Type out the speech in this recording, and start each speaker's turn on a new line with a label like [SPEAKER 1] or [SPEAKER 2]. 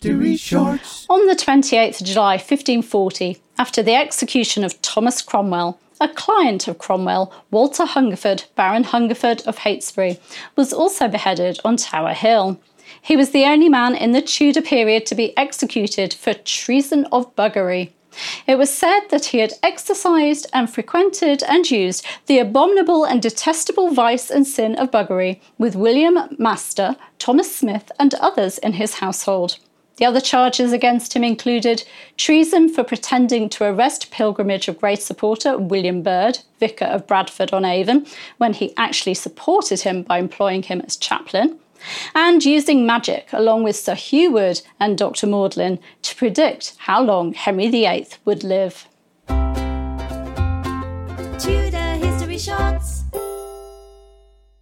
[SPEAKER 1] History Shorts.
[SPEAKER 2] On the 28th of July 1540, after the execution of Thomas Cromwell, a client of Cromwell, Walter Hungerford, Baron Hungerford of Heytesbury, was also beheaded on Tower Hill. He was the only man in the Tudor period to be executed for treason of buggery. It was said that he had exercised and frequented and used the abominable and detestable vice and sin of buggery with William Master, Thomas Smith, and others in his household. The other charges against him included treason for pretending to arrest Pilgrimage of Grace supporter William Byrd, vicar of Bradford on Avon, when he actually supported him by employing him as chaplain, and using magic along with Sir Hugh Wood and Dr. Magdalen to predict how long Henry VIII would live.
[SPEAKER 3] Tudor History Shorts.